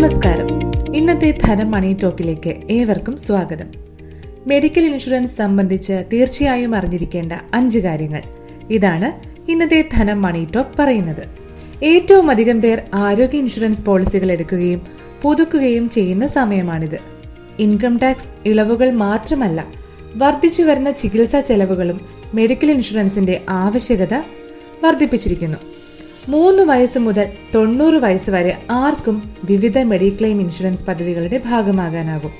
നമസ്കാരം. ഇന്നത്തെ ധനം മണി ടോക്കിലേക്ക് ഏവർക്കും സ്വാഗതം. മെഡിക്കൽ ഇൻഷുറൻസ് സംബന്ധിച്ച് തീർച്ചയായും അറിഞ്ഞിരിക്കേണ്ട അഞ്ച് കാര്യങ്ങൾ. ഇതാണ് ഇന്നത്തെ ധനം മണി ടോക്ക് പറയുന്നത്. ഏറ്റവും അധികം പേർ ആരോഗ്യ ഇൻഷുറൻസ് പോളിസികൾ എടുക്കുകയും പുതുക്കുകയും ചെയ്യുന്ന സമയമാണിത്. ഇൻകം ടാക്സ് ഇളവുകൾ മാത്രമല്ല വർദ്ധിച്ചു വരുന്ന ചികിത്സാ ചെലവുകളും മെഡിക്കൽ ഇൻഷുറൻസിന്റെ ആവശ്യകത വർദ്ധിപ്പിച്ചിരിക്കുന്നു. മൂന്ന് വയസ്സ് മുതൽ തൊണ്ണൂറ് വയസ്സ് വരെ ആർക്കും വിവിധ മെഡിക്ലെയിം ഇൻഷുറൻസ് പദ്ധതികളുടെ ഭാഗമാകാനാകും.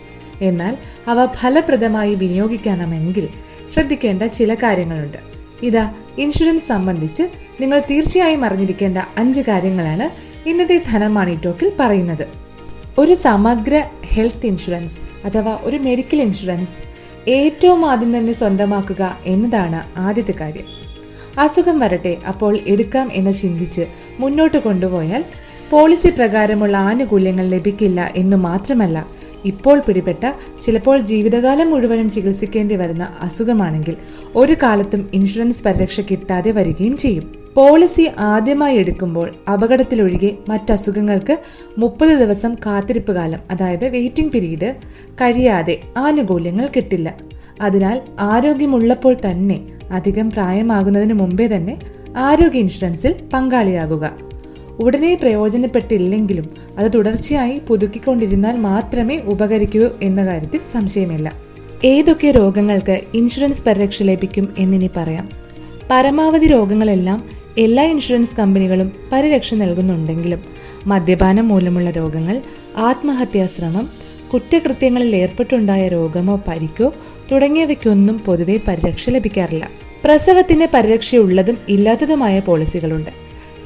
എന്നാൽ അവ ഫലപ്രദമായി വിനിയോഗിക്കണമെങ്കിൽ ശ്രദ്ധിക്കേണ്ട ചില കാര്യങ്ങളുണ്ട്. ഇതാ ഇൻഷുറൻസ് സംബന്ധിച്ച് നിങ്ങൾ തീർച്ചയായും അറിഞ്ഞിരിക്കേണ്ട അഞ്ച് കാര്യങ്ങളാണ് ഇന്നത്തെ ധനമാണി ടോക്കിൽ പറയുന്നത്. ഒരു സമഗ്ര ഹെൽത്ത് ഇൻഷുറൻസ് അഥവാ ഒരു മെഡിക്കൽ ഇൻഷുറൻസ് ഏറ്റവും ആദ്യം തന്നെ സ്വന്തമാക്കുക എന്നതാണ് ആദ്യത്തെ കാര്യം. അസുഖം വരട്ടെ അപ്പോൾ എടുക്കാം എന്ന് ചിന്തിച്ച് മുന്നോട്ട് കൊണ്ടുപോയാൽ പോളിസി പ്രകാരമുള്ള ആനുകൂല്യങ്ങൾ ലഭിക്കില്ല എന്നു മാത്രമല്ല ഇപ്പോൾ പിടിപെട്ട ചിലപ്പോൾ ജീവിതകാലം മുഴുവനും ചികിത്സിക്കേണ്ടി വരുന്ന അസുഖമാണെങ്കിൽ ഒരു കാലത്തും ഇൻഷുറൻസ് പരിരക്ഷ കിട്ടാതെ വരികയും ചെയ്യും. പോളിസി ആദ്യമായി എടുക്കുമ്പോൾ അപകടത്തിലൊഴികെ മറ്റസുഖങ്ങൾക്ക് മുപ്പത് ദിവസം കാത്തിരിപ്പ് കാലം അതായത് വെയിറ്റിംഗ് പീരീഡ് കഴിയാതെ ആനുകൂല്യങ്ങൾ കിട്ടില്ല. അതിനാൽ ആരോഗ്യമുള്ളപ്പോൾ തന്നെ അധികം പ്രായമാകുന്നതിന് മുമ്പേ തന്നെ ആരോഗ്യ ഇൻഷുറൻസിൽ പങ്കാളിയാകുക. ഉടനെ പ്രയോജനപ്പെട്ടില്ലെങ്കിലും അത് തുടർച്ചയായി പുതുക്കിക്കൊണ്ടിരുന്നാൽ മാത്രമേ ഉപകരിക്കൂ എന്ന കാര്യത്തിൽ സംശയമില്ല. ഏതൊക്കെ രോഗങ്ങൾക്ക് ഇൻഷുറൻസ് പരിരക്ഷ ലഭിക്കും എന്നിനി പറയാം. പരമാവധി രോഗങ്ങളെല്ലാം എല്ലാ ഇൻഷുറൻസ് കമ്പനികളും പരിരക്ഷ നൽകുന്നുണ്ടെങ്കിലും മദ്യപാനം മൂലമുള്ള രോഗങ്ങൾ ആത്മഹത്യാശ്രമം കുറ്റകൃത്യങ്ങളിൽ ഏർപ്പെട്ടുണ്ടായ രോഗമോ പരിക്കോ തുടങ്ങിയവയ്ക്കൊന്നും പൊതുവെ പരിരക്ഷ ലഭിക്കാറില്ല. പ്രസവത്തിന് പരിരക്ഷയുള്ളതും ഇല്ലാത്തതുമായ പോളിസികളുണ്ട്.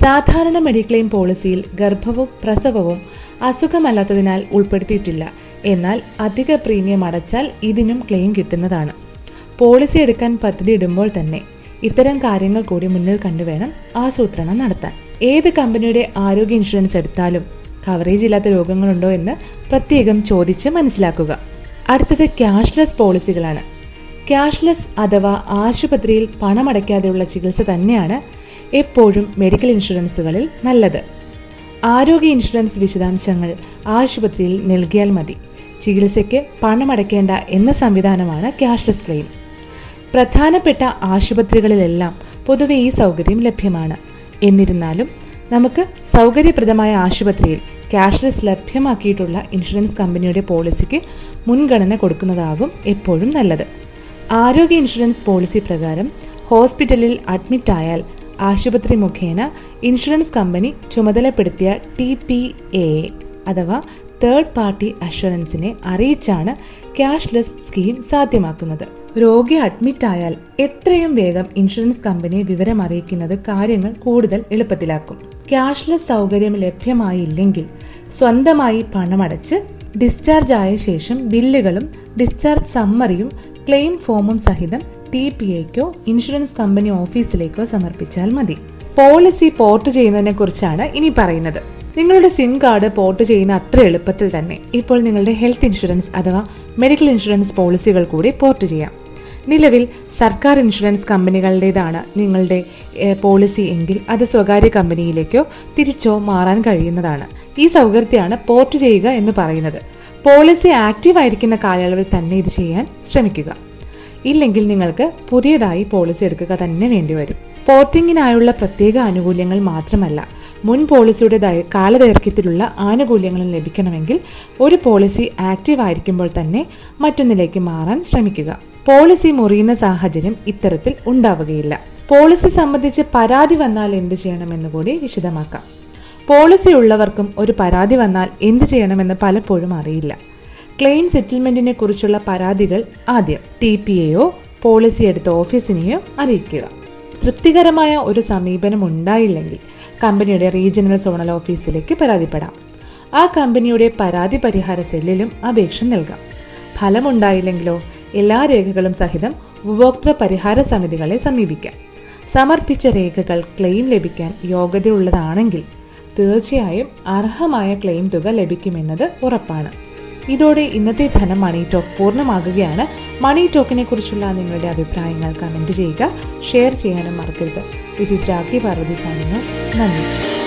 സാധാരണ മെഡിക്ലെയിം പോളിസിയിൽ ഗർഭവും പ്രസവവും അസുഖമല്ലാത്തതിനാൽ ഉൾപ്പെടുത്തിയിട്ടില്ല. എന്നാൽ അധിക പ്രീമിയം അടച്ചാൽ ഇതിനും ക്ലെയിം കിട്ടുന്നതാണ്. പോളിസി എടുക്കാൻ പദ്ധതി ഇടുമ്പോൾ തന്നെ ഇത്തരം കാര്യങ്ങൾ കൂടി മുന്നിൽ കണ്ടുവേണം ആസൂത്രണം നടത്താൻ. ഏത് കമ്പനിയുടെ ആരോഗ്യ ഇൻഷുറൻസ് എടുത്താലും കവറേജ് ഇല്ലാത്ത രോഗങ്ങളുണ്ടോ എന്ന് പ്രത്യേകം ചോദിച്ച് മനസ്സിലാക്കുക. അടുത്തത് ക്യാഷ്ലെസ് പോളിസികളാണ് ക്യാഷ്ലെസ് അഥവാ ആശുപത്രിയിൽ പണമടയ്ക്കാതെയുള്ള ചികിത്സ തന്നെയാണ് എപ്പോഴും മെഡിക്കൽ ഇൻഷുറൻസുകളിൽ നല്ലത്. ആരോഗ്യ ഇൻഷുറൻസ് വിശദാംശങ്ങൾ ആശുപത്രിയിൽ നൽകിയാൽ മതി. ചികിത്സയ്ക്ക് പണമടയ്ക്കേണ്ട എന്ന സംവിധാനമാണ് ക്യാഷ്ലെസ് ക്ലെയിം പ്രധാനപ്പെട്ട ആശുപത്രികളിലെല്ലാം പൊതുവെ ഈ സൗകര്യം ലഭ്യമാണ്. എന്നിരുന്നാലും നമുക്ക് സൗകര്യപ്രദമായ ആശുപത്രിയിൽ ക്യാഷ്ലെസ് ലഭ്യമാക്കിയിട്ടുള്ള ഇൻഷുറൻസ് കമ്പനിയുടെ പോളിസിക്ക് മുൻഗണന കൊടുക്കുന്നതാകും എപ്പോഴും നല്ലത്. ആരോഗ്യ ഇൻഷുറൻസ് പോളിസി പ്രകാരം ഹോസ്പിറ്റലിൽ അഡ്മിറ്റായാൽ ആശുപത്രി മുഖേന ഇൻഷുറൻസ് കമ്പനി ചുമതലപ്പെടുത്തിയ ടി പി എ അഥവാ തേർഡ് പാർട്ടി അഷുറൻസിനെ അറിയിച്ചാണ് ക്യാഷ്ലെസ് സ്കീം സാധ്യമാക്കുന്നത്. രോഗി അഡ്മിറ്റ് ആയാൽ എത്രയും വേഗം ഇൻഷുറൻസ് കമ്പനിയെ വിവരം അറിയിക്കുന്നത് കാര്യങ്ങൾ കൂടുതൽ എളുപ്പത്തിലാക്കും. ക്യാഷ്ലെസ് സൗകര്യം ലഭ്യമായില്ലെങ്കിൽ സ്വന്തമായി പണമടച്ച് ഡിസ്ചാർജ് ആയ ശേഷം ബില്ലുകളും ഡിസ്ചാർജ് സമ്മറിയും ക്ലെയിം ഫോമും സഹിതം ടി പി എക്കോ ഇൻഷുറൻസ് കമ്പനി ഓഫീസിലേക്കോ സമർപ്പിച്ചാൽ മതി. പോളിസി പോർട്ട് ചെയ്യുന്നതിനെ കുറിച്ചാണ് ഇനി പറയുന്നത്. നിങ്ങളുടെ സിം കാർഡ് പോർട്ട് ചെയ്യുന്ന അത്ര എളുപ്പത്തിൽ തന്നെ ഇപ്പോൾ നിങ്ങളുടെ ഹെൽത്ത് ഇൻഷുറൻസ് അഥവാ മെഡിക്കൽ ഇൻഷുറൻസ് പോളിസികൾ കൂടി പോർട്ട് ചെയ്യാം. നിലവിൽ സർക്കാർ ഇൻഷുറൻസ് കമ്പനികളുടേതാണ് നിങ്ങളുടെ പോളിസി എങ്കിൽ അത് സ്വകാര്യ കമ്പനിയിലേക്കോ തിരിച്ചോ മാറാൻ കഴിയുന്നതാണ്. ഈ സൗകര്യത്തെയാണ് പോർട്ട് ചെയ്യുക എന്ന് പറയുന്നത്. പോളിസി ആക്റ്റീവ് ആയിരിക്കുന്ന കാലയളവിൽ തന്നെ ഇത് ചെയ്യാൻ ശ്രമിക്കുക. ഇല്ലെങ്കിൽ നിങ്ങൾക്ക് പുതിയതായി പോളിസി എടുക്കുക തന്നെ വേണ്ടിവരും പോർട്ടിങ്ങിനായുള്ള പ്രത്യേക ആനുകൂല്യങ്ങൾ മാത്രമല്ല മുൻ പോളിസിയുടെ കാലദൈർഘ്യത്തിലുള്ള ആനുകൂല്യങ്ങളും ലഭിക്കണമെങ്കിൽ ഒരു പോളിസി ആക്റ്റീവ് ആയിരിക്കുമ്പോൾ തന്നെ മറ്റൊന്നിലേക്ക് മാറാൻ ശ്രമിക്കുക. പോളിസി മുറിയുന്ന സാഹചര്യം ഇത്തരത്തിൽ ഉണ്ടാവുകയില്ല. പോളിസി സംബന്ധിച്ച് പരാതി വന്നാൽ എന്ത് ചെയ്യണമെന്ന് കൂടി വിശദമാക്കാം. പോളിസി ഉള്ളവർക്കും ഒരു പരാതി വന്നാൽ എന്ത് ചെയ്യണമെന്ന് പലപ്പോഴും അറിയില്ല. ക്ലെയിം സെറ്റിൽമെന്റിനെ കുറിച്ചുള്ള പരാതികൾ ആദ്യം ടി പി എയോ പോളിസി എടുത്ത ഓഫീസിനെയോ അറിയിക്കുക. തൃപ്തികരമായ ഒരു സമീപനം ഉണ്ടായില്ലെങ്കിൽ കമ്പനിയുടെ റീജിയണൽ സോണൽ ഓഫീസിലേക്ക് പരാതിപ്പെടാം. ആ കമ്പനിയുടെ പരാതി പരിഹാര സെല്ലിലും അപേക്ഷ നൽകാം. ഫലമുണ്ടായില്ലെങ്കിലോ എല്ലാ രേഖകളും സഹിതം ഉപഭോക്തൃ പരിഹാര സമിതികളെ സമീപിക്കാം. സമർപ്പിച്ച രേഖകൾ ക്ലെയിം ലഭിക്കാൻ യോഗ്യതയുള്ളതാണെങ്കിൽ തീർച്ചയായും അർഹമായ ക്ലെയിം തുക ലഭിക്കുമെന്നത് ഉറപ്പാണ്. ഇതോടെ ഇന്നത്തെ ധനം മണി ടോക്ക് പൂർണമാകുകയാണ്. മണി ടോക്കിനെ കുറിച്ചുള്ള നിങ്ങളുടെ അഭിപ്രായങ്ങൾ കമന്റ് ചെയ്യുക ഷെയർ ചെയ്യാനും മറക്കരുത്. ദിസ് രാഖി പാർവതി സൈനിങ് നന്ദി.